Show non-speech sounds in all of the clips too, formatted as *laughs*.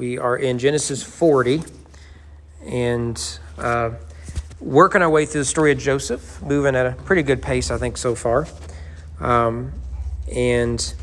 We are in Genesis 40 and uh, working our way through the story of Joseph, moving at a pretty good pace, I think, so far. Um, and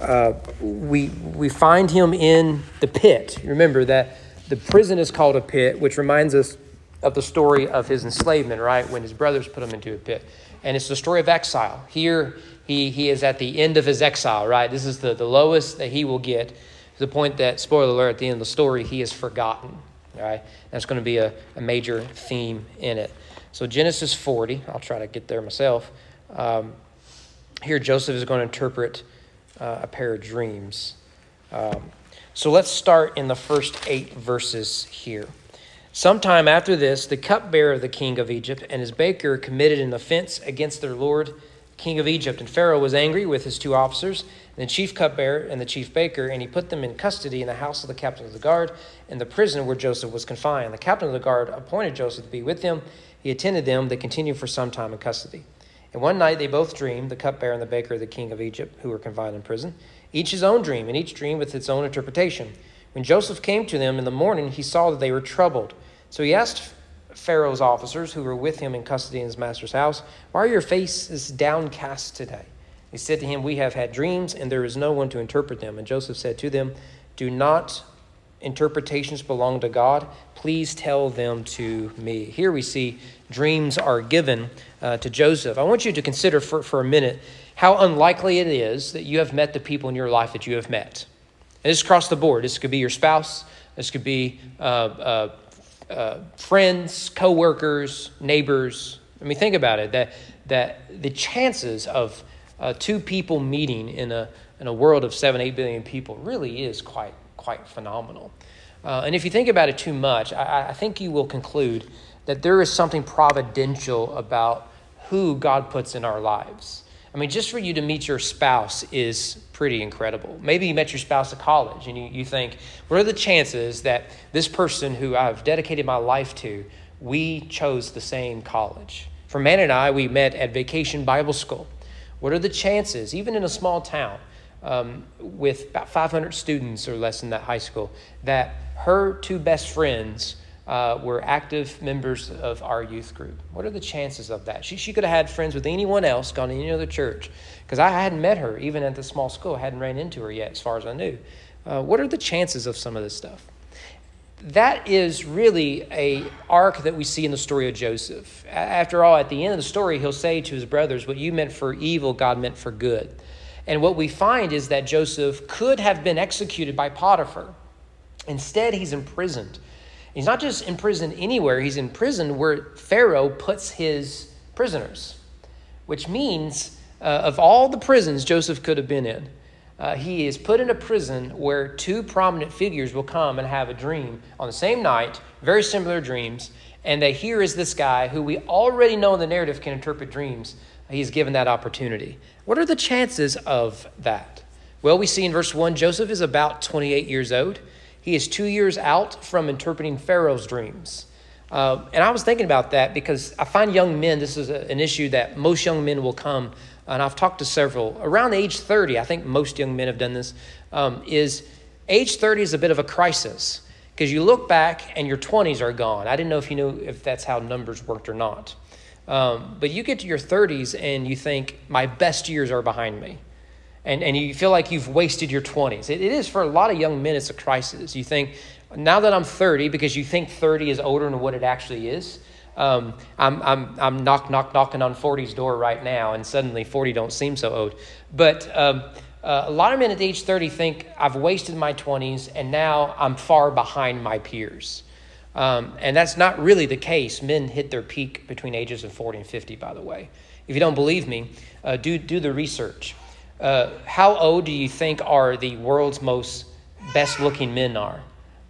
uh, we, we find him in the pit. Remember that the prison is called a pit, which reminds us of the story of his enslavement, right? When his brothers put him into a pit. And it's the story of exile. Here, he, he is at the end of his exile, right? This is the, the lowest that he will get to the point that, spoiler alert, at the end of the story, he is forgotten, right? That's going to be a, a major theme in it. So, Genesis 40, I'll try to get there myself. Um, here, Joseph is going to interpret uh, a pair of dreams. Um, so, let's start in the first eight verses here. Sometime after this, the cupbearer of the king of Egypt and his baker committed an offense against their lord king of Egypt. And Pharaoh was angry with his two officers, and the chief cupbearer and the chief baker, and he put them in custody in the house of the captain of the guard in the prison where Joseph was confined. The captain of the guard appointed Joseph to be with them. He attended them. They continued for some time in custody. And one night they both dreamed, the cupbearer and the baker of the king of Egypt, who were confined in prison, each his own dream, and each dream with its own interpretation. When Joseph came to them in the morning, he saw that they were troubled. So he asked Pharaoh's officers who were with him in custody in his master's house, Why are your faces downcast today? He said to him, We have had dreams, and there is no one to interpret them. And Joseph said to them, Do not interpretations belong to God? Please tell them to me. Here we see dreams are given uh, to Joseph. I want you to consider for, for a minute how unlikely it is that you have met the people in your life that you have met. And this is across the board. This could be your spouse, this could be uh, uh, uh, friends, coworkers, neighbors. I mean, think about it. That that the chances of uh, two people meeting in a in a world of seven, eight billion people really is quite quite phenomenal. Uh, and if you think about it too much, I, I think you will conclude that there is something providential about who God puts in our lives. I mean, just for you to meet your spouse is pretty incredible. Maybe you met your spouse at college and you, you think, what are the chances that this person who I've dedicated my life to, we chose the same college? For Man and I, we met at Vacation Bible School. What are the chances, even in a small town um, with about 500 students or less in that high school, that her two best friends uh, were active members of our youth group. What are the chances of that? She, she could have had friends with anyone else, gone to any other church, because I hadn't met her, even at the small school, I hadn't ran into her yet, as far as I knew. Uh, what are the chances of some of this stuff? That is really a arc that we see in the story of Joseph. After all, at the end of the story, he'll say to his brothers, What you meant for evil, God meant for good. And what we find is that Joseph could have been executed by Potiphar. Instead, he's imprisoned. He's not just imprisoned anywhere, he's in prison where Pharaoh puts his prisoners, which means uh, of all the prisons Joseph could have been in, uh, he is put in a prison where two prominent figures will come and have a dream on the same night, very similar dreams, and that here is this guy who we already know in the narrative can interpret dreams. He's given that opportunity. What are the chances of that? Well, we see in verse 1 Joseph is about 28 years old. He is two years out from interpreting Pharaoh's dreams. Uh, and I was thinking about that because I find young men, this is a, an issue that most young men will come, and I've talked to several. Around age 30, I think most young men have done this, um, is age 30 is a bit of a crisis because you look back and your 20s are gone. I didn't know if you knew if that's how numbers worked or not. Um, but you get to your 30s and you think, my best years are behind me and, and you feel like you've wasted your 20s. It, it is for a lot of young men, it's a crisis. You think, now that I'm 30, because you think 30 is older than what it actually is, um, I'm, I'm, I'm knock, knock, knocking on 40's door right now, and suddenly 40 don't seem so old. But um, uh, a lot of men at age 30 think, I've wasted my 20s, and now I'm far behind my peers. Um, and that's not really the case. Men hit their peak between ages of 40 and 50, by the way. If you don't believe me, uh, do, do the research. Uh, how old do you think are the world's most best looking men are?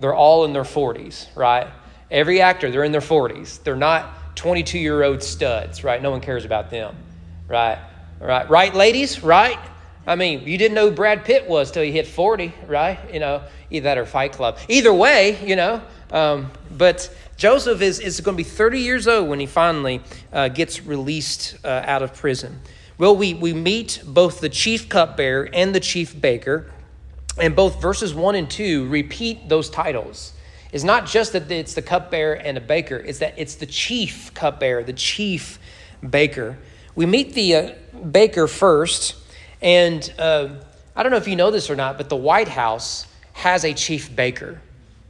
They're all in their 40s, right? Every actor, they're in their 40s. They're not 22 year old studs, right? No one cares about them, right? Right, right, ladies, right? I mean, you didn't know who Brad Pitt was till he hit 40, right? You know, either that or Fight Club. Either way, you know. Um, but Joseph is, is going to be 30 years old when he finally uh, gets released uh, out of prison. Well, we, we meet both the chief cupbearer and the chief baker. and both verses 1 and 2 repeat those titles. It's not just that it's the cupbearer and a baker, it's that it's the chief cupbearer, the chief baker. We meet the uh, baker first, and uh, I don't know if you know this or not, but the White House has a chief baker,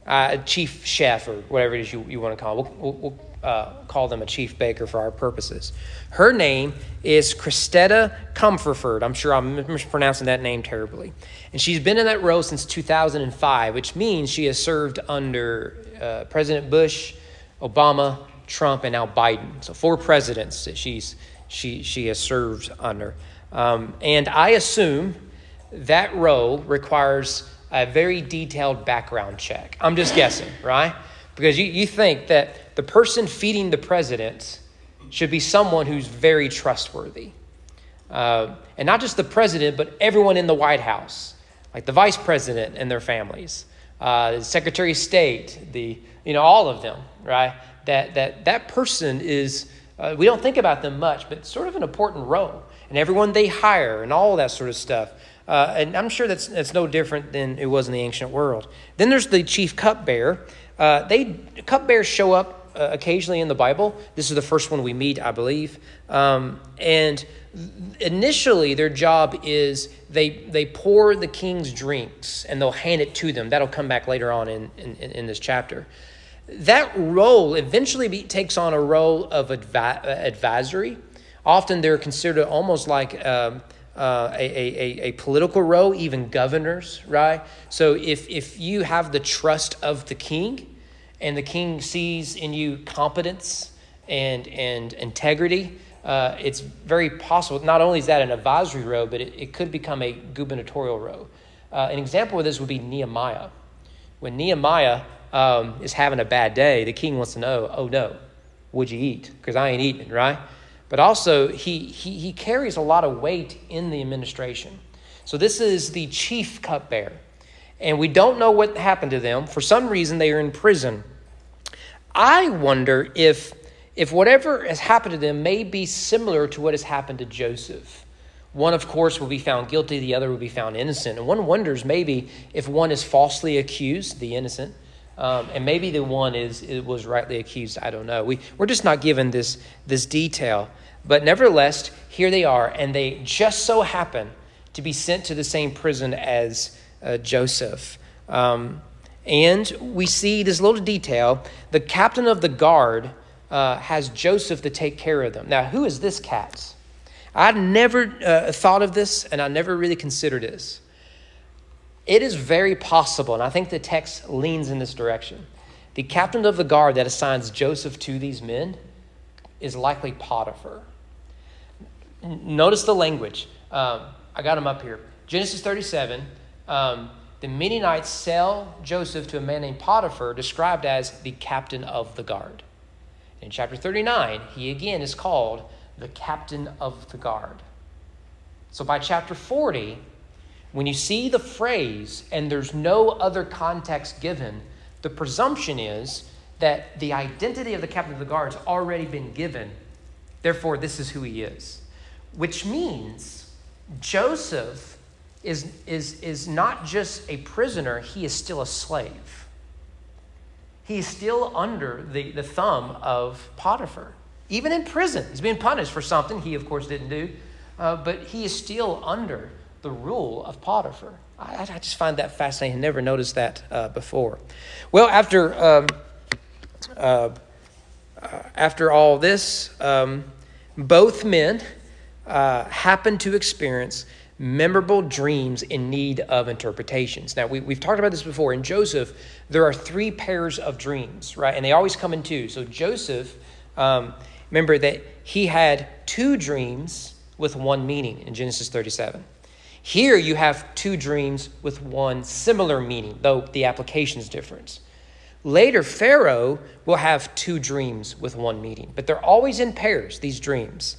uh, a chief chef, or whatever it is you, you want to call it. We'll, we'll, uh, call them a chief baker for our purposes. Her name is Cristeta Comforford. I'm sure I'm mispronouncing that name terribly. And she's been in that role since 2005, which means she has served under uh, President Bush, Obama, Trump, and now Biden. So four presidents that she's she she has served under. Um, and I assume that role requires a very detailed background check. I'm just guessing, right? Because you, you think that the person feeding the president should be someone who's very trustworthy. Uh, and not just the president, but everyone in the White House, like the vice president and their families, uh, the Secretary of State, the you know all of them, right? That that that person is. Uh, we don't think about them much, but sort of an important role, and everyone they hire and all that sort of stuff. Uh, and I'm sure that's that's no different than it was in the ancient world. Then there's the chief cupbearer. Uh, they cupbearers show up uh, occasionally in the Bible. This is the first one we meet, I believe. Um, and initially, their job is they they pour the king's drinks and they'll hand it to them. That'll come back later on in in, in this chapter. That role eventually be, takes on a role of advi- advisory. Often they're considered almost like. Um, uh, a, a, a political role, even governors, right? So if, if you have the trust of the king and the king sees in you competence and, and integrity, uh, it's very possible. Not only is that an advisory role, but it, it could become a gubernatorial role. Uh, an example of this would be Nehemiah. When Nehemiah um, is having a bad day, the king wants to know, oh no, would you eat? Because I ain't eating, right? but also he, he, he carries a lot of weight in the administration. So this is the chief cupbearer. And we don't know what happened to them. For some reason, they are in prison. I wonder if, if whatever has happened to them may be similar to what has happened to Joseph. One, of course, will be found guilty, the other will be found innocent. And one wonders maybe if one is falsely accused, the innocent, um, and maybe the one is it was rightly accused. I don't know. We, we're just not given this, this detail. But nevertheless, here they are, and they just so happen to be sent to the same prison as uh, Joseph. Um, and we see this little detail the captain of the guard uh, has Joseph to take care of them. Now, who is this cat? I'd never uh, thought of this, and I never really considered this. It is very possible, and I think the text leans in this direction. The captain of the guard that assigns Joseph to these men is likely Potiphar. Notice the language. Um, I got him up here. Genesis 37. Um, the Midianites sell Joseph to a man named Potiphar, described as the captain of the guard. In chapter 39, he again is called the captain of the guard. So by chapter 40, when you see the phrase and there's no other context given, the presumption is that the identity of the captain of the guard has already been given. Therefore, this is who he is. Which means Joseph is, is, is not just a prisoner, he is still a slave. He is still under the, the thumb of Potiphar. Even in prison, he's being punished for something he, of course, didn't do, uh, but he is still under the rule of Potiphar. I, I just find that fascinating. I never noticed that uh, before. Well, after um, uh, after all this, um, both men uh, happen to experience memorable dreams in need of interpretations. Now, we, we've talked about this before. In Joseph, there are three pairs of dreams, right? And they always come in two. So, Joseph, um, remember that he had two dreams with one meaning in Genesis 37. Here you have two dreams with one similar meaning, though the application is different. Later, Pharaoh will have two dreams with one meaning, but they're always in pairs, these dreams.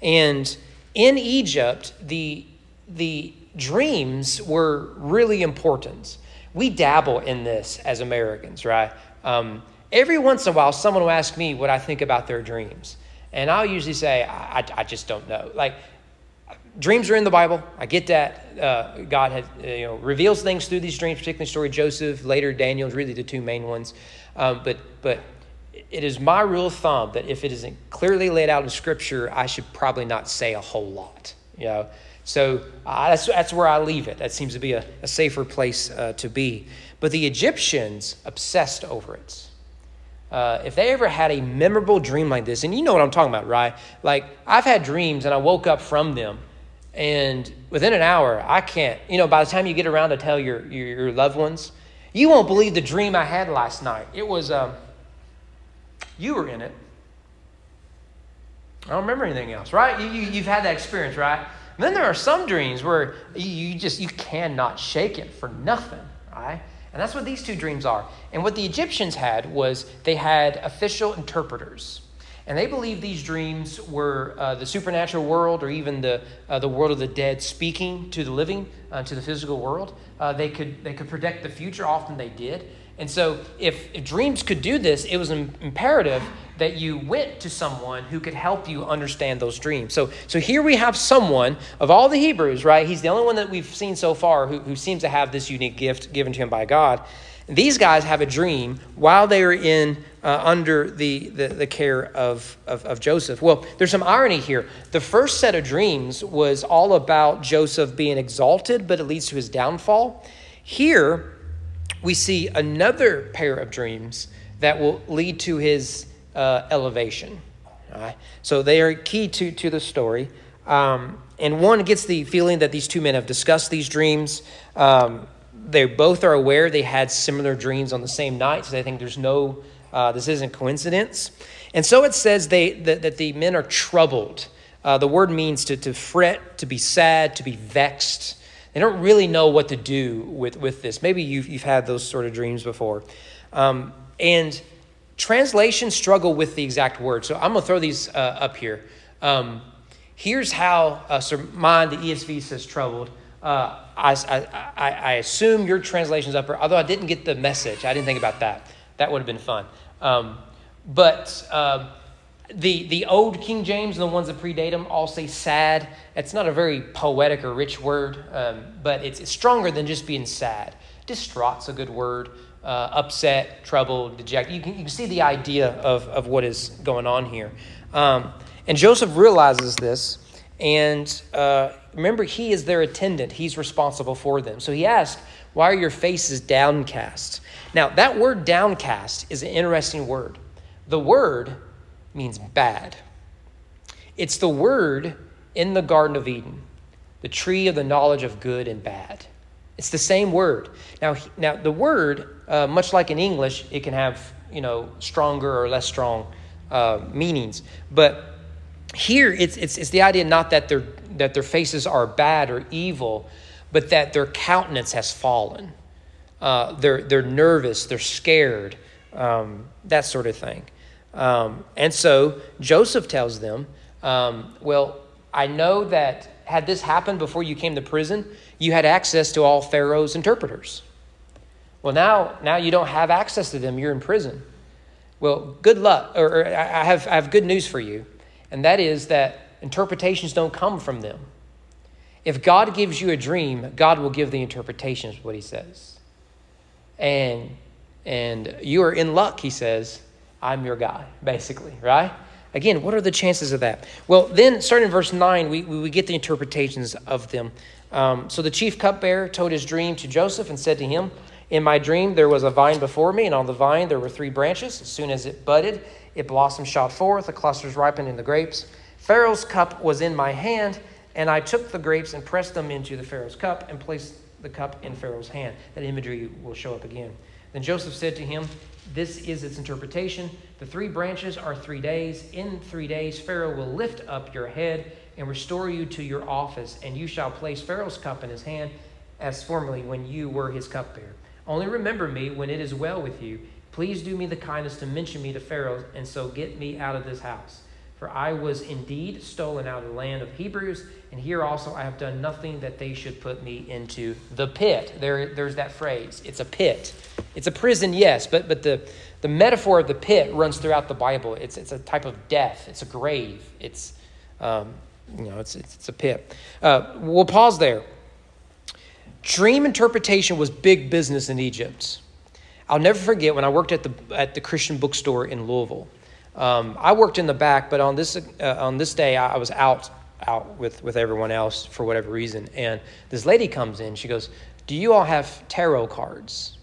And in Egypt, the, the dreams were really important. We dabble in this as Americans, right? Um, every once in a while, someone will ask me what I think about their dreams. And I'll usually say, I, I just don't know. Like, dreams are in the Bible. I get that. Uh, God had, you know, reveals things through these dreams, particularly the story of Joseph, later Daniel, really the two main ones. Um, but, but it is my rule of thumb that if it isn't clearly laid out in Scripture, I should probably not say a whole lot. You know, so uh, that's, that's where I leave it. That seems to be a, a safer place uh, to be. But the Egyptians obsessed over it. Uh, if they ever had a memorable dream like this, and you know what I'm talking about, right? Like, I've had dreams and I woke up from them, and within an hour, I can't, you know, by the time you get around to tell your, your, your loved ones, you won't believe the dream I had last night. It was, um, you were in it. I don't remember anything else, right? You, you, have had that experience, right? And then there are some dreams where you, just, you cannot shake it for nothing, right? And that's what these two dreams are. And what the Egyptians had was they had official interpreters. And they believed these dreams were uh, the supernatural world or even the, uh, the world of the dead speaking to the living, uh, to the physical world. Uh, they, could, they could predict the future, often they did. And so, if, if dreams could do this, it was imperative that you went to someone who could help you understand those dreams. So, so here we have someone of all the Hebrews, right? He's the only one that we've seen so far who, who seems to have this unique gift given to him by God. And these guys have a dream while they are in uh, under the, the, the care of, of, of Joseph. Well, there's some irony here. The first set of dreams was all about Joseph being exalted, but it leads to his downfall. Here, we see another pair of dreams that will lead to his uh, elevation. So they are key to, to the story. Um, and one gets the feeling that these two men have discussed these dreams. Um, they both are aware they had similar dreams on the same night, so they think there's no, uh, this isn't coincidence. And so it says they, that, that the men are troubled. Uh, the word means to, to fret, to be sad, to be vexed. They don't really know what to do with, with this. Maybe you've, you've had those sort of dreams before. Um, and translations struggle with the exact word. So I'm going to throw these uh, up here. Um, here's how, uh, so mine, the ESV says troubled. Uh, I, I, I, assume your translation's up although I didn't get the message. I didn't think about that. That would have been fun. Um, but uh, the, the old King James and the ones that predate them all say sad. It's not a very poetic or rich word, um, but it's, it's, stronger than just being sad. Distraught's a good word. Uh, upset, troubled, dejected. You can, you can see the idea of, of what is going on here. Um, and Joseph realizes this, and uh, remember, he is their attendant. He's responsible for them. So he asks, Why are your faces downcast? Now, that word downcast is an interesting word. The word means bad. It's the word in the Garden of Eden, the tree of the knowledge of good and bad. It's the same word. Now, now the word, uh, much like in English, it can have you know stronger or less strong uh, meanings. But here, it's, it's, it's the idea not that their that their faces are bad or evil, but that their countenance has fallen. Uh, they're they're nervous, they're scared, um, that sort of thing. Um, and so Joseph tells them, um, Well, I know that had this happened before you came to prison, you had access to all Pharaoh's interpreters. Well, now, now you don't have access to them. You're in prison. Well, good luck, or, or I, have, I have good news for you, and that is that interpretations don't come from them. If God gives you a dream, God will give the interpretations, what he says. And, and you are in luck, he says, I'm your guy, basically, right? Again, what are the chances of that? Well, then, starting in verse 9, we, we get the interpretations of them. Um, so the chief cupbearer told his dream to Joseph and said to him, In my dream, there was a vine before me, and on the vine there were three branches. As soon as it budded, it blossomed, shot forth, the clusters ripened in the grapes. Pharaoh's cup was in my hand, and I took the grapes and pressed them into the Pharaoh's cup and placed the cup in Pharaoh's hand. That imagery will show up again. Then Joseph said to him, This is its interpretation. The three branches are three days. In three days, Pharaoh will lift up your head and restore you to your office, and you shall place Pharaoh's cup in his hand as formerly when you were his cupbearer. Only remember me when it is well with you. Please do me the kindness to mention me to Pharaoh, and so get me out of this house. For I was indeed stolen out of the land of Hebrews, and here also I have done nothing that they should put me into the pit. There, there's that phrase. It's a pit. It's a prison, yes, but, but the, the metaphor of the pit runs throughout the Bible. It's, it's a type of death, it's a grave, it's, um, you know, it's, it's, it's a pit. Uh, we'll pause there. Dream interpretation was big business in Egypt. I'll never forget when I worked at the, at the Christian bookstore in Louisville. Um, I worked in the back, but on this, uh, on this day, I, I was out, out with, with everyone else for whatever reason. And this lady comes in. She goes, Do you all have tarot cards?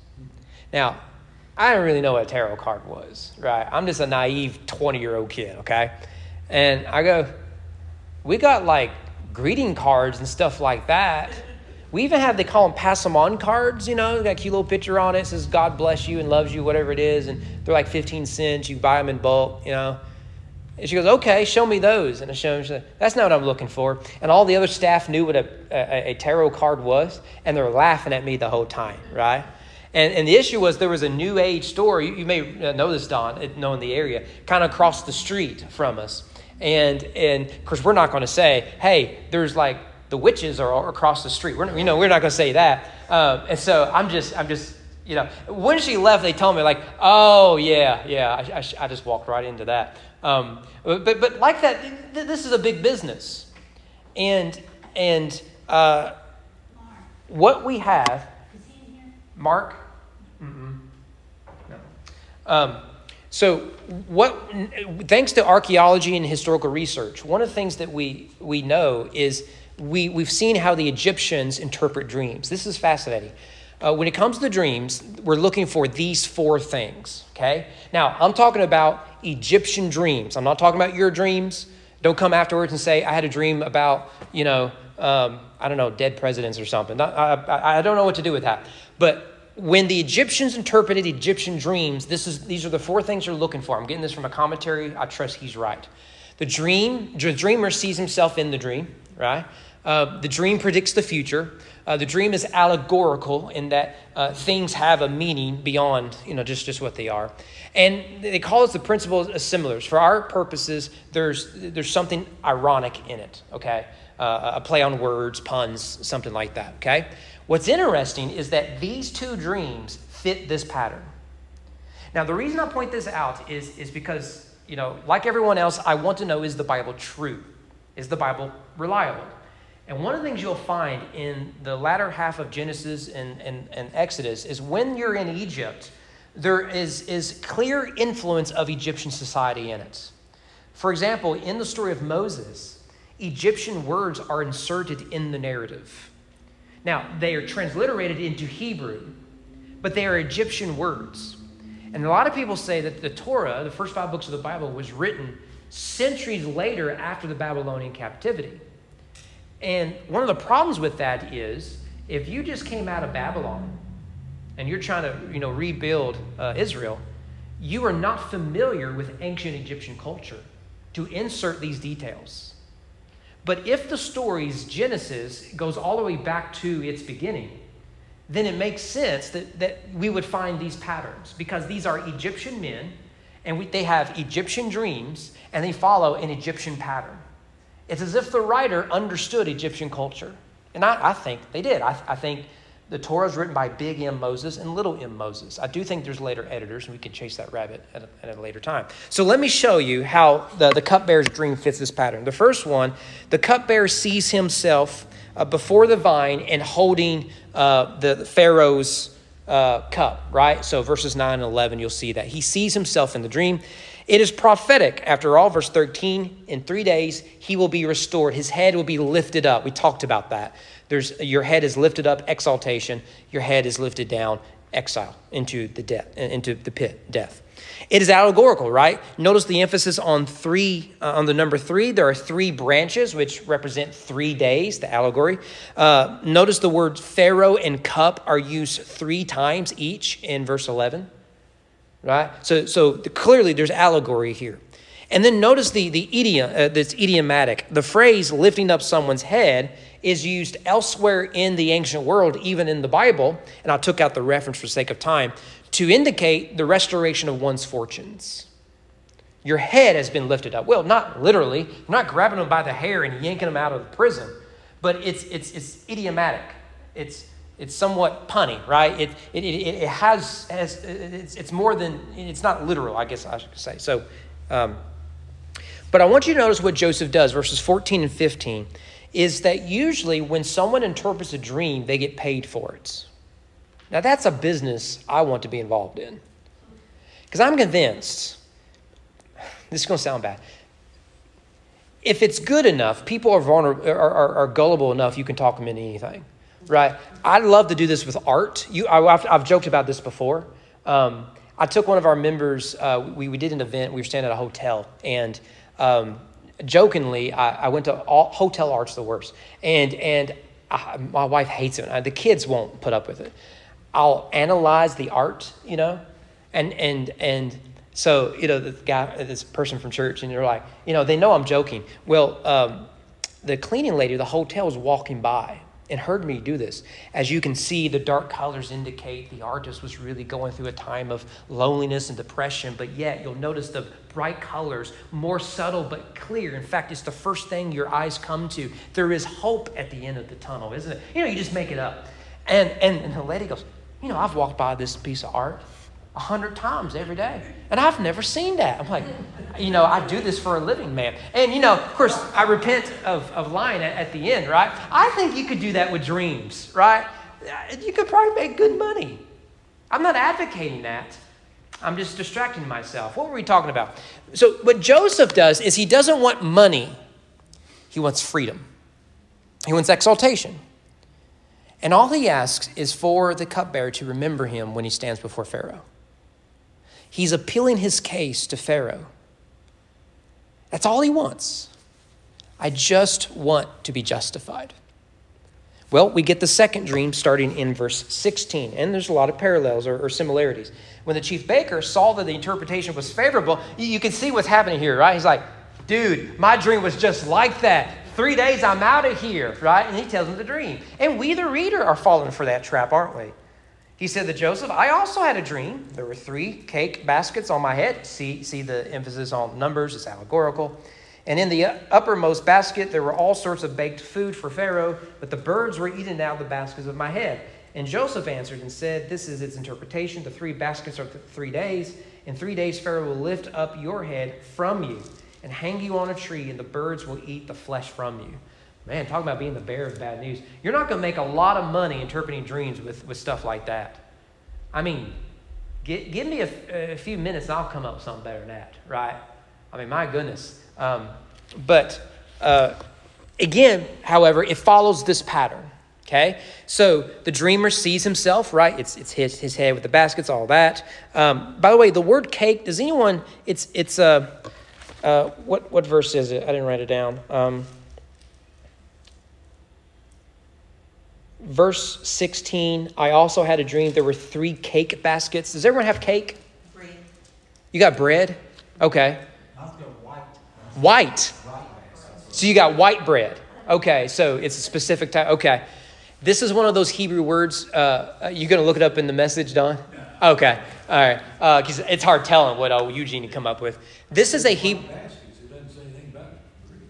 Now, I didn't really know what a tarot card was, right? I'm just a naive 20 year old kid, okay? And I go, We got like greeting cards and stuff like that. We even have, they call them pass them on cards, you know, got a cute little picture on it, says God bless you and loves you, whatever it is. And they're like 15 cents. You buy them in bulk, you know. And she goes, okay, show me those. And I show her, that's not what I'm looking for. And all the other staff knew what a, a, a tarot card was, and they were laughing at me the whole time, right? And, and the issue was there was a new age store. You, you may know this, Don, knowing the area, kind of across the street from us. And, and of course, we're not going to say, hey, there's like the witches are across the street. We're, you know, we're not going to say that. Um, and so I'm just, I'm just, you know, when she left, they told me like, oh yeah, yeah. I, I, I just walked right into that. Um, but, but like that, th- this is a big business, and and uh, what we have, Mark. Um, so, what? Thanks to archaeology and historical research, one of the things that we we know is we, we've seen how the Egyptians interpret dreams. This is fascinating. Uh, when it comes to dreams, we're looking for these four things, okay? Now, I'm talking about Egyptian dreams. I'm not talking about your dreams. Don't come afterwards and say, I had a dream about, you know, um, I don't know, dead presidents or something. I, I, I don't know what to do with that. But when the Egyptians interpreted Egyptian dreams, this is, these are the four things you're looking for. I'm getting this from a commentary. I trust he's right. The dream, the dreamer sees himself in the dream, right? Uh, the dream predicts the future. Uh, the dream is allegorical in that uh, things have a meaning beyond you know just, just what they are, and they call it the principle of similars. For our purposes, there's there's something ironic in it. Okay, uh, a play on words, puns, something like that. Okay. What's interesting is that these two dreams fit this pattern. Now, the reason I point this out is is because you know, like everyone else, I want to know is the Bible true? Is the Bible reliable? And one of the things you'll find in the latter half of Genesis and, and, and Exodus is when you're in Egypt, there is, is clear influence of Egyptian society in it. For example, in the story of Moses, Egyptian words are inserted in the narrative. Now, they are transliterated into Hebrew, but they are Egyptian words. And a lot of people say that the Torah, the first five books of the Bible, was written centuries later after the Babylonian captivity. And one of the problems with that is if you just came out of Babylon and you're trying to you know, rebuild uh, Israel, you are not familiar with ancient Egyptian culture to insert these details. But if the story's Genesis goes all the way back to its beginning, then it makes sense that, that we would find these patterns because these are Egyptian men and we, they have Egyptian dreams and they follow an Egyptian pattern. It's as if the writer understood Egyptian culture. And I, I think they did. I, I, think the Torah is written by Big M Moses and Little M Moses. I do think there's later editors, and we can chase that rabbit at a, at a later time. So let me show you how the, the cupbearer's dream fits this pattern. The first one the cupbearer sees himself uh, before the vine and holding uh, the, Pharaoh's uh, cup, right? So verses 9 and 11, you'll see that. He sees himself in the dream. It is prophetic, after all, verse 13. In three days, he will be restored. His head will be lifted up. We talked about that. There's, your head is lifted up, exaltation. Your head is lifted down, exile, into the, death, into the pit, death. It is allegorical, right? Notice the emphasis on three, uh, on the number three. There are three branches which represent three days, the allegory. Uh, notice the words Pharaoh and cup are used three times each in verse 11 right? So, so clearly there's allegory here. And then notice the, the idiom uh, that's idiomatic. The phrase lifting up someone's head is used elsewhere in the ancient world, even in the Bible, and I took out the reference for sake of time, to indicate the restoration of one's fortunes. Your head has been lifted up. Well, not literally. Not grabbing them by the hair and yanking them out of the prison, but it's, it's, it's idiomatic. It's, it's somewhat punny, right? It, it, it, it has, has it's, it's more than, it's not literal, I guess I should say. So, um, But I want you to notice what Joseph does, verses 14 and 15, is that usually when someone interprets a dream, they get paid for it. Now, that's a business I want to be involved in. Because I'm convinced, this is going to sound bad. If it's good enough, people are, vulnerable, are, are, are gullible enough, you can talk them into anything, right? I love to do this with art. You, I, have I've joked about this before. Um, I took one of our members, uh, we, we did an event, we were staying at a hotel, and um, jokingly, I, I, went to all, hotel art's the worst, and and I, my wife hates it. The kids won't put up with it. I'll analyze the art, you know, and and and so you know the guy, this person from church, and they're like, you know, they know I'm joking. Well, um, the cleaning lady, the hotel was walking by, and heard me do this. As you can see, the dark colors indicate the artist was really going through a time of loneliness and depression, but yet you'll notice the bright colors, more subtle but clear. In fact, it's the first thing your eyes come to. There is hope at the end of the tunnel, isn't it? You know, you just make it up. And, and, and the lady goes, You know, I've walked by this piece of art a hundred times every day. And I've never seen that. I'm like, you know, I do this for a living, man. And, you know, of course, I repent of, of lying at, at the end, right? I think you could do that with dreams, right? Uh, you could probably make good money. I'm not advocating that. I'm just distracting myself. What were we talking about? So, what Joseph does is he doesn't want money, he wants freedom, he wants exaltation. And all he asks is for the cupbearer to remember him when he stands before Pharaoh. He's appealing his case to Pharaoh. That's all he wants. I just want to be justified. Well, we get the second dream starting in verse 16, and there's a lot of parallels or, or similarities. When the chief baker saw that the interpretation was favorable, you, you can see what's happening here, right? He's like, dude, my dream was just like that. Three days, I'm out of here, right? And he tells him the dream. And we, the reader, are falling for that trap, aren't we? He said to Joseph, I also had a dream. There were three cake baskets on my head. See, see the emphasis on numbers, it's allegorical. And in the uppermost basket, there were all sorts of baked food for Pharaoh, but the birds were eating out of the baskets of my head. And Joseph answered and said, This is its interpretation. The three baskets are three days. In three days, Pharaoh will lift up your head from you and hang you on a tree, and the birds will eat the flesh from you. Man, talking about being the bearer of bad news. You're not going to make a lot of money interpreting dreams with, with stuff like that. I mean, get, give me a, a few minutes and I'll come up with something better than that, right? I mean, my goodness. Um, but uh, again, however, it follows this pattern. Okay, so the dreamer sees himself, right? It's, it's his, his head with the baskets, all that. Um, by the way, the word cake, does anyone, it's, it's uh, uh, what, what verse is it? I didn't write it down. Um, verse 16, I also had a dream. There were three cake baskets. Does everyone have cake? Bread. You got bread? Okay. White. So you got white bread. Okay, so it's a specific type. Okay. This is one of those Hebrew words. Uh, you're going to look it up in the message, Don? Okay. All right. Because uh, it's hard telling what uh, Eugene come up with. This is a Hebrew.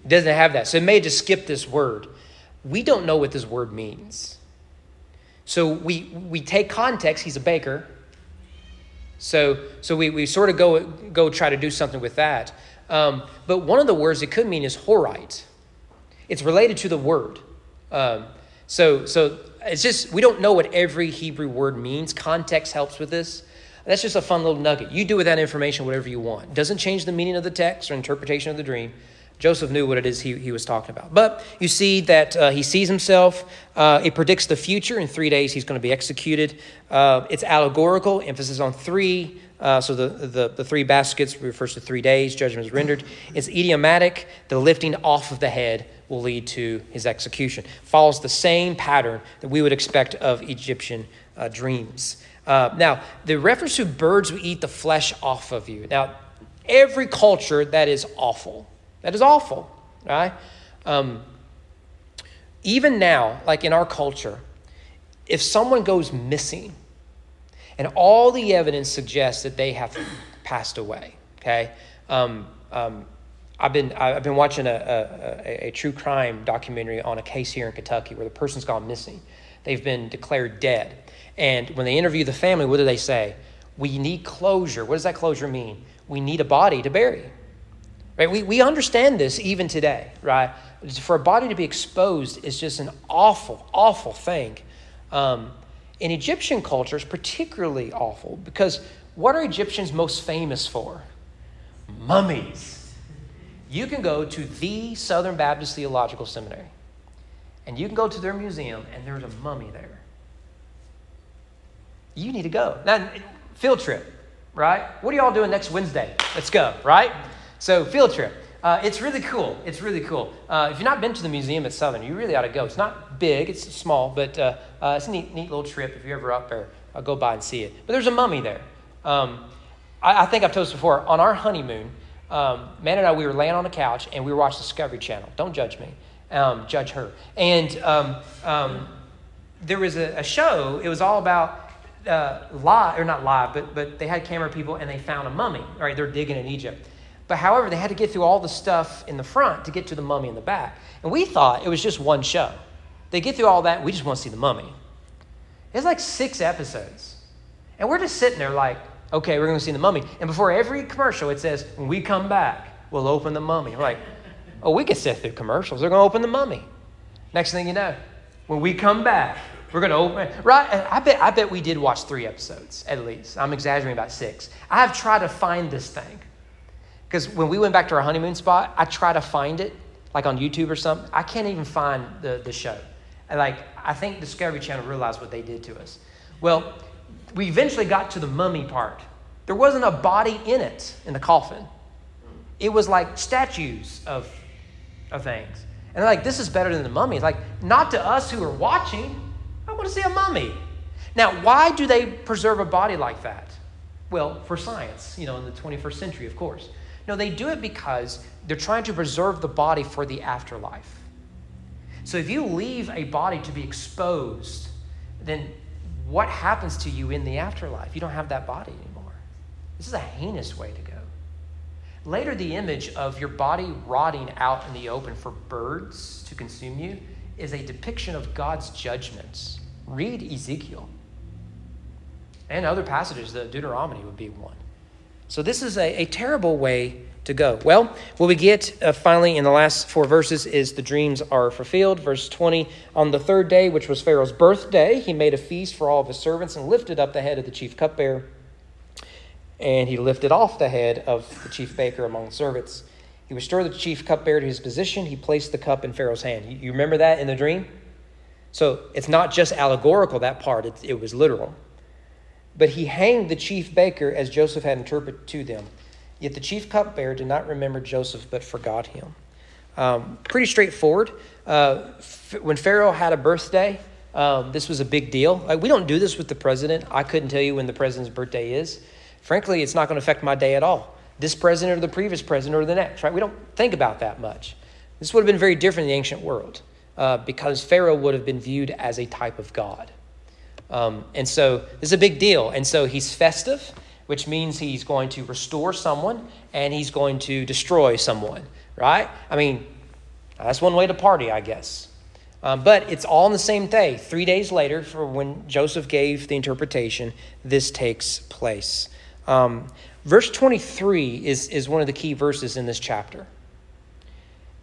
Doesn't have that. So it may just skip this word. We don't know what this word means. So we, we take context, he's a baker. So, so we, we sort of go, go try to do something with that. Um, but one of the words it could mean is horite. It's related to the word. Um, so, so it's just, we don't know what every Hebrew word means. Context helps with this. That's just a fun little nugget. You do with that information whatever you want. Doesn't change the meaning of the text or interpretation of the dream. Joseph knew what it is he, he was talking about. But you see that uh, he sees himself. Uh, it predicts the future. In three days, he's going to be executed. Uh, it's allegorical, emphasis on three. Uh, so the, the, the, three baskets refers to three days, judgment is rendered. It's idiomatic. The lifting off of the head will lead to his execution. Follows the same pattern that we would expect of Egyptian uh, dreams. Uh, now, the reference to birds will eat the flesh off of you. Now, every culture that is awful that is awful, right? Um, even now, like in our culture, if someone goes missing and all the evidence suggests that they have passed away, okay? Um, um, I've been, I've been watching a, a, a, true crime documentary on a case here in Kentucky where the person's gone missing. They've been declared dead. And when they interview the family, what do they say? We need closure. What does that closure mean? We need a body to bury. Right? We, we understand this even today, right? For a body to be exposed is just an awful, awful thing. Um, in Egyptian culture, it's particularly awful because what are Egyptians most famous for? Mummies. You can go to the Southern Baptist Theological Seminary and you can go to their museum and there's a mummy there. You need to go. Now, field trip, right? What are y'all doing next Wednesday? Let's go, right? So, field trip. Uh, it's really cool. It's really cool. Uh, if you've not been to the museum at Southern, you really ought to go. It's not big, it's small, but uh, uh it's a neat, neat little trip. If you're ever up there, I'll go by and see it. But there's a mummy there. Um, I, I, think I've told this before. On our honeymoon, um, man and I, we were laying on a couch and we were watching Discovery Channel. Don't judge me, um, judge her. And um, um, there was a, a, show, it was all about uh, live, or not live, but, but they had camera people and they found a mummy. Right, they're digging in Egypt. But however, they had to get through all the stuff in the front to get to the mummy in the back. And we thought it was just one show. They get through all that, we just want to see the mummy. It's like six episodes. And we're just sitting there like, okay, we're going to see the mummy. And before every commercial, it says, when we come back, we'll open the mummy. We're like, oh, we can sit through commercials. They're going to open the mummy. Next thing you know, when we come back, we're going to open right. I bet I bet we did watch three episodes at least. I'm exaggerating about six. I have tried to find this thing. Because when we went back to our honeymoon spot, I try to find it, like on YouTube or something. I can't even find the, the show. Like, I think Discovery Channel realized what they did to us. Well, we eventually got to the mummy part. There wasn't a body in it, in the coffin. It was like statues of, of things. And they're like, this is better than the mummy. It's like, not to us who are watching. I want to see a mummy. Now, why do they preserve a body like that? Well, for science, you know, in the 21st century, of course. No, they do it because they're trying to preserve the body for the afterlife. So if you leave a body to be exposed, then what happens to you in the afterlife? You don't have that body anymore. This is a heinous way to go. Later, the image of your body rotting out in the open for birds to consume you is a depiction of God's judgments. Read Ezekiel. And other passages, the Deuteronomy would be one. So, this is a, a terrible way to go. Well, what we get uh, finally in the last four verses is the dreams are fulfilled. Verse 20 On the third day, which was Pharaoh's birthday, he made a feast for all of his servants and lifted up the head of the chief cupbearer. And he lifted off the head of the chief baker among the servants. He restored the chief cupbearer to his position. He placed the cup in Pharaoh's hand. You, remember that in the dream? So it's not just allegorical, that part, it, it was literal. But he hanged the chief baker as Joseph had interpreted to them. Yet the chief cupbearer did not remember Joseph, but forgot him. Um, pretty straightforward. Uh, f- when Pharaoh had a birthday, um, this was a big deal. Like, we don't do this with the president. I couldn't tell you when the president's birthday is. Frankly, it's not going to affect my day at all. This president or the previous president or the next, right? We don't think about that much. This would have been very different in the ancient world uh, because Pharaoh would have been viewed as a type of God. Um, and so this is a big deal. And so he's festive, which means he's going to restore someone and he's going to destroy someone, right? I mean, that's one way to party, I guess. Um, but it's all in the same day. Three days later, for when Joseph gave the interpretation, this takes place. Um, verse 23 is, is one of the key verses in this chapter.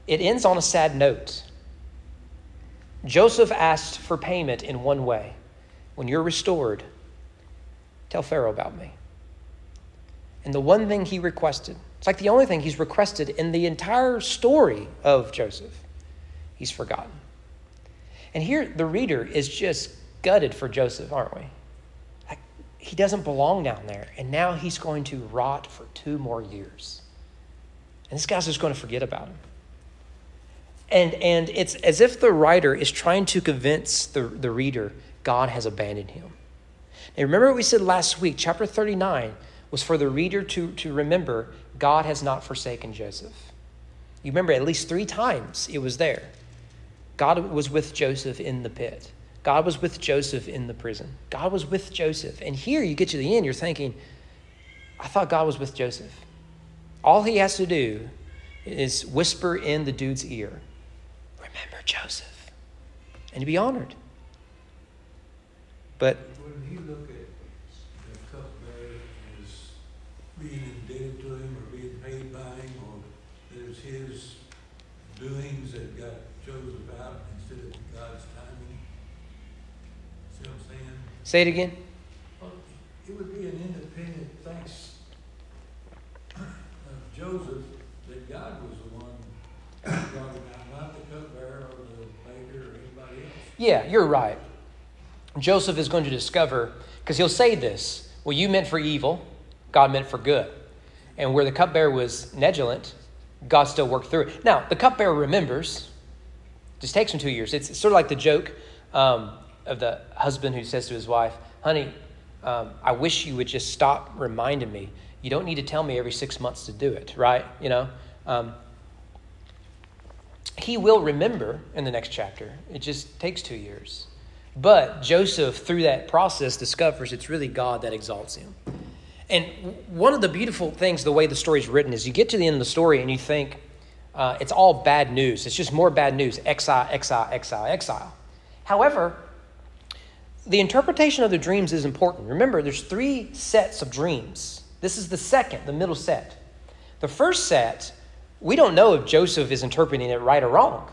It ends on a sad note. Joseph asked for payment in one way when you're restored, tell Pharaoh about me. And the one thing he requested, it's like the only thing he's requested in the entire story of Joseph, he's forgotten. And here the reader is just gutted for Joseph, aren't we? Like, he doesn't belong down there. And now he's going to rot for two more years. And this guy's just going to forget about him. And, and it's as if the writer is trying to convince the, the reader God has abandoned him. Now, remember what we said last week, chapter 39 was for the reader to, to remember God has not forsaken Joseph. You remember at least three times it was there. God was with Joseph in the pit. God was with Joseph in the prison. God was with Joseph. And here you get to the end, you're thinking, I thought God was with Joseph. All he has to do is whisper in the dude's ear, Remember Joseph, and to be honored. But being indebted to him or being paid by him, or that it's his doings that got Joseph out instead of God's timing. See what I'm saying? Say it again. Well, it would be an independent thanks uh, of Joseph that God was the one brought him out, not the cupbearer or the baker or anybody else. Yeah, you're right. Joseph is going to discover, because he'll say this, well, you meant for evil God meant for good. And where the cupbearer was negligent, God still worked through it. Now, the cupbearer remembers, just takes him two years. It's sort of like the joke um, of the husband who says to his wife, Honey, um, I wish you would just stop reminding me. You don't need to tell me every six months to do it, right? You know? Um, he will remember in the next chapter. It just takes two years. But Joseph, through that process, discovers it's really God that exalts him. And one of the beautiful things, the way the story is written, is you get to the end of the story and you think uh, it's all bad news. It's just more bad news exile, exile, exile, exile. However, the interpretation of the dreams is important. Remember, there's three sets of dreams. This is the second, the middle set. The first set, we don't know if Joseph is interpreting it right or wrong.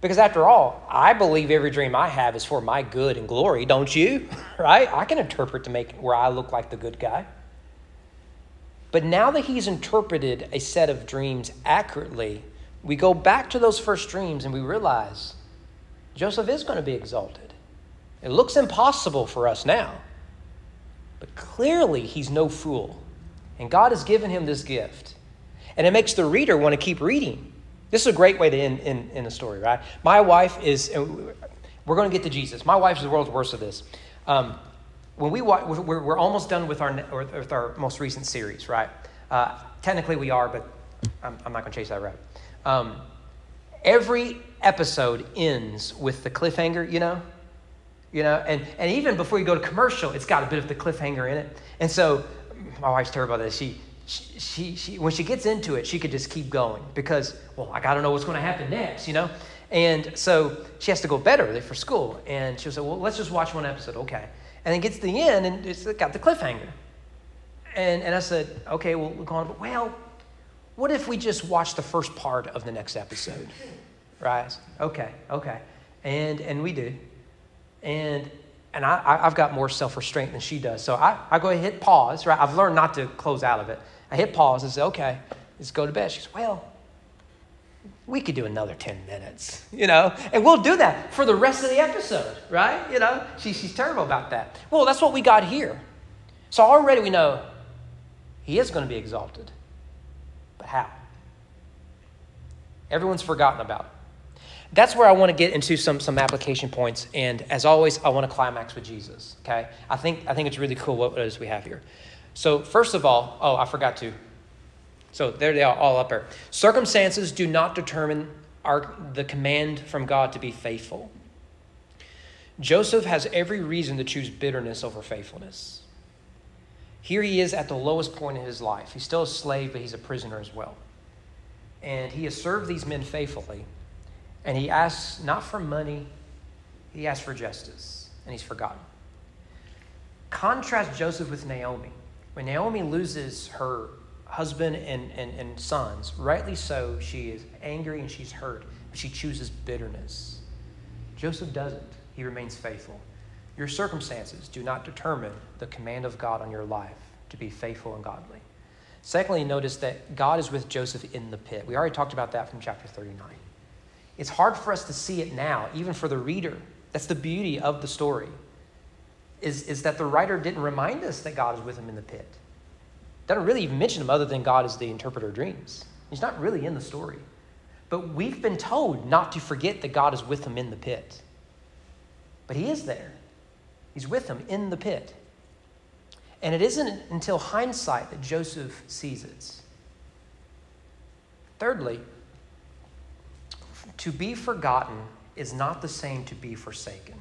Because after all, I believe every dream I have is for my good and glory, don't you? *laughs* right? I can interpret to make where I look like the good guy. But now that he's interpreted a set of dreams accurately, we go back to those first dreams and we realize Joseph is going to be exalted. It looks impossible for us now, but clearly he's no fool. And God has given him this gift. And it makes the reader want to keep reading. This is a great way to end, end, end the story, right? My wife is, we're going to get to Jesus. My wife is the world's worst of this. Um, when we watch, we're, we're almost done with our, with our most recent series, right? Uh, technically we are, but I'm, I'm not going to chase that rabbit. Um, every episode ends with the cliffhanger, you know? You know, and, and even before you go to commercial, it's got a bit of the cliffhanger in it. And so my wife's terrible at this. She, she, she, she, when she gets into it, she could just keep going because, well, I got to know what's going to happen next, you know? And so she has to go early for school. And she'll say, well, let's just watch one episode. Okay. And then gets to the end and it's got the cliffhanger. And, and I said, okay, well, we're going, well, what if we just watch the first part of the next episode? *laughs* Right? Okay, okay. And, and we do. And, and I, I've got more self restraint than she does. So I, I go ahead and hit pause, right? I've learned not to close out of it. I hit pause and said, okay, let's go to bed. She says, well, we could do another 10 minutes, you know, and we'll do that for the rest of the episode, right? You know, she, she's terrible about that. Well, that's what we got here. So already we know he is going to be exalted. But how? Everyone's forgotten about it. That's where I want to get into some, some application points. And as always, I want to climax with Jesus. Okay? I think, I think it's really cool what it is we have here. So, first of all, oh, I forgot to. So, there they are, all up there. Circumstances do not determine our, the command from God to be faithful. Joseph has every reason to choose bitterness over faithfulness. Here he is at the lowest point in his life. He's still a slave, but he's a prisoner as well. And he has served these men faithfully. And he asks not for money, he asks for justice. And he's forgotten. Contrast Joseph with Naomi. When Naomi loses her husband and, and, and sons, rightly so, she is angry and she's hurt, but she chooses bitterness. Joseph doesn't. He remains faithful. Your circumstances do not determine the command of God on your life to be faithful and godly. Secondly, notice that God is with Joseph in the pit. We already talked about that from chapter 39. It's hard for us to see it now, even for the reader. That's the beauty of the story is, is that the writer didn't remind us that God is with him in the pit. Doesn't really even mention him other than God is the interpreter of dreams. He's not really in the story. But we've been told not to forget that God is with him in the pit. But he is there. He's with him in the pit. And it isn't until hindsight that Joseph sees it. Thirdly, to be forgotten is not the same to be forsaken.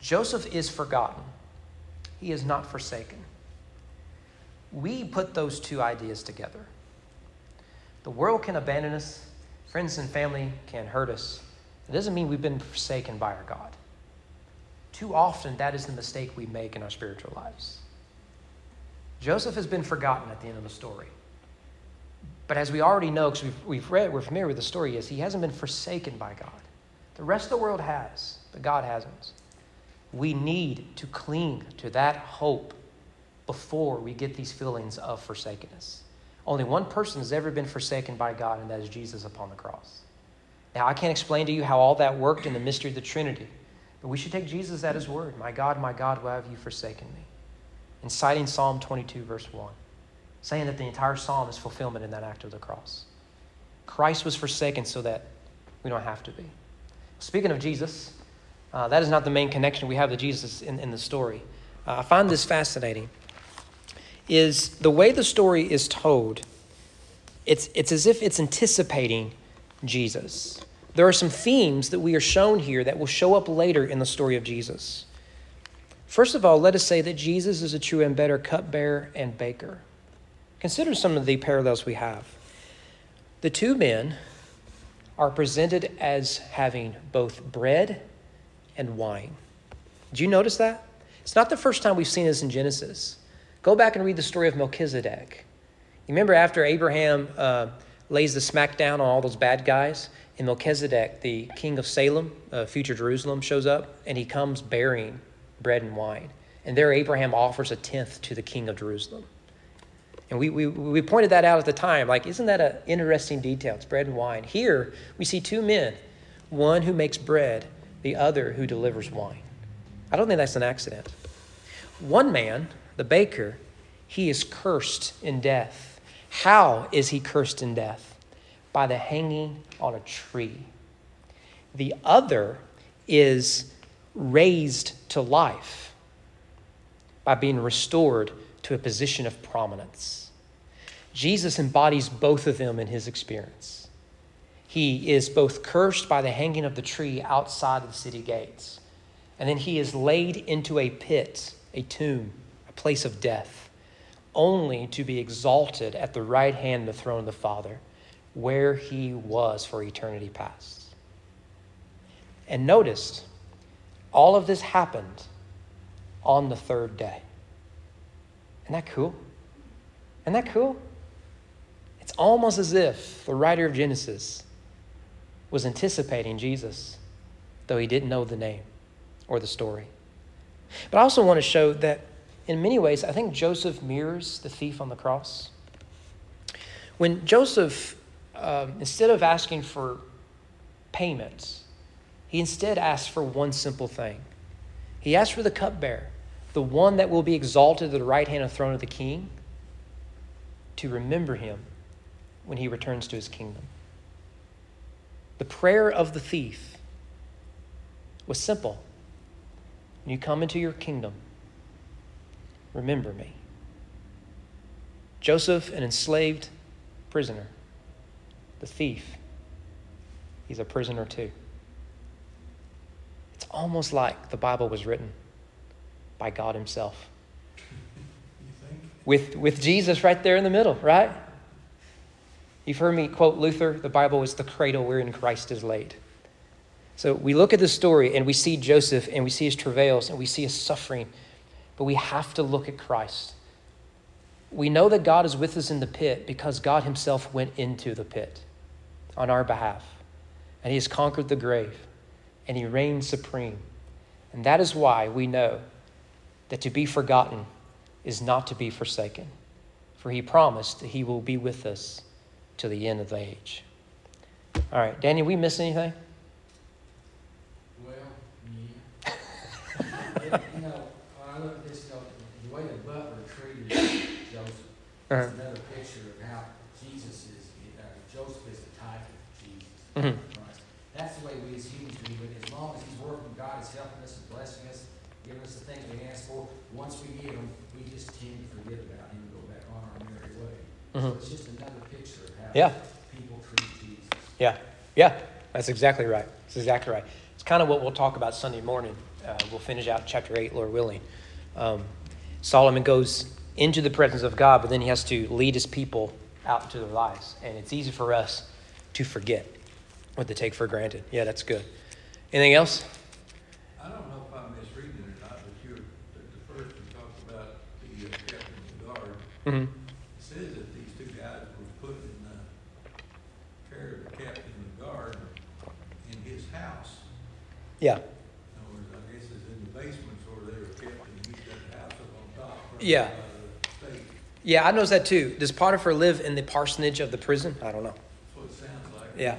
Joseph is forgotten, he is not forsaken. We put those two ideas together. The world can abandon us, friends and family can hurt us. It doesn't mean we've been forsaken by our God. Too often, that is the mistake we make in our spiritual lives. Joseph has been forgotten at the end of the story, But as we already know, because we've, we've read, we're familiar with the story, is he hasn't been forsaken by God. The rest of the world has, but God hasn't. We need to cling to that hope before we get these feelings of forsakenness. Only one person has ever been forsaken by God, and that is Jesus upon the cross. Now, I can't explain to you how all that worked in the mystery of the Trinity, but we should take Jesus at his word. My God, my God, why have you forsaken me? And citing Psalm 22, verse 1, saying that the entire psalm is fulfillment in that act of the cross. Christ was forsaken so that we don't have to be. Speaking of Jesus, uh, that is not the main connection we have to Jesus in, in the story. Uh, I find this fascinating. Is the way the story is told, it's, it's as if it's anticipating Jesus. There are some themes that we are shown here that will show up later in the story of Jesus. First of all, let us say that Jesus is a true and better cupbearer and baker. Consider some of the parallels we have. The two men are presented as having both bread and wine. Did you notice that? It's not the first time we've seen this in Genesis. Go back and read the story of Melchizedek. You remember after Abraham uh, lays the smackdown on all those bad guys, and Melchizedek, the king of Salem, uh, future Jerusalem, shows up and he comes bearing bread and wine. And there, Abraham offers a tenth to the king of Jerusalem. And we, we, we pointed that out at the time. Like, isn't that an interesting detail? It's bread and wine. Here, we see two men one who makes bread, the other who delivers wine. I don't think that's an accident. One man, the baker, he is cursed in death. How is he cursed in death? By the hanging on a tree. The other is raised to life by being restored to a position of prominence. Jesus embodies both of them in his experience. He is both cursed by the hanging of the tree outside of the city gates, and then he is laid into a pit, a tomb, a place of death, only to be exalted at the right hand of the throne of the Father, where he was for eternity past. And notice, all of this happened on the third day. Isn't that cool? Isn't that cool? It's almost as if the writer of Genesis was anticipating Jesus, though he didn't know the name or the story. But I also want to show that in many ways, I think Joseph mirrors the thief on the cross. When Joseph, um, instead of asking for payments, he instead asked for one simple thing. He asked for the cupbearer the one that will be exalted to the right hand of the throne of the king, to remember him when he returns to his kingdom. The prayer of the thief was simple. When you come into your kingdom, remember me. Joseph, an enslaved prisoner. The thief, he's a prisoner too. It's almost like the Bible was written by God Himself. *laughs* With, with Jesus right there in the middle, right? You've heard me quote Luther the Bible is the cradle wherein Christ is laid. So we look at this story and we see Joseph and we see his travails and we see his suffering, but we have to look at Christ. We know that God is with us in the pit because God Himself went into the pit on our behalf. And He has conquered the grave and He reigns supreme. And that is why we know that to be forgotten is not to be forsaken, for he promised that he will be with us to the end of the age. All right, Daniel, we miss anything? Well, *laughs* yeah. you know, when I look at this, you know, the way the butler treated Joseph, Uh-huh. it's another picture of how Jesus is, uh, Joseph is the type of Jesus. Mhm. Christ. That's the way we as humans do, but as long as he's working, God is helping us and blessing us, giving us the things we ask for, once we get them, we just tend to forget about him way. So Mhm. it's just another picture of how Yeah. people treat Jesus. Yeah, yeah, that's exactly right. That's exactly right. It's kind of what we'll talk about Sunday morning. Uh, we'll finish out chapter 8, Lord willing. Um, Solomon goes into the presence of God, but then he has to lead his people out to their lives. And it's easy for us to forget what they take for granted. Yeah, that's good. Anything else? I don't know if I'm misreading it or not, but you're, the, the first you talked about the uh, captain of the guard. Mm-hmm. It says that these two guys were put in the Yeah. In other words, I guess it's in the basements where they were kept, and he's house up on top. Yeah. by the State, Yeah, I noticed that too. Does Potiphar live in the parsonage of the prison? I don't know. that's what it sounds like. Yeah.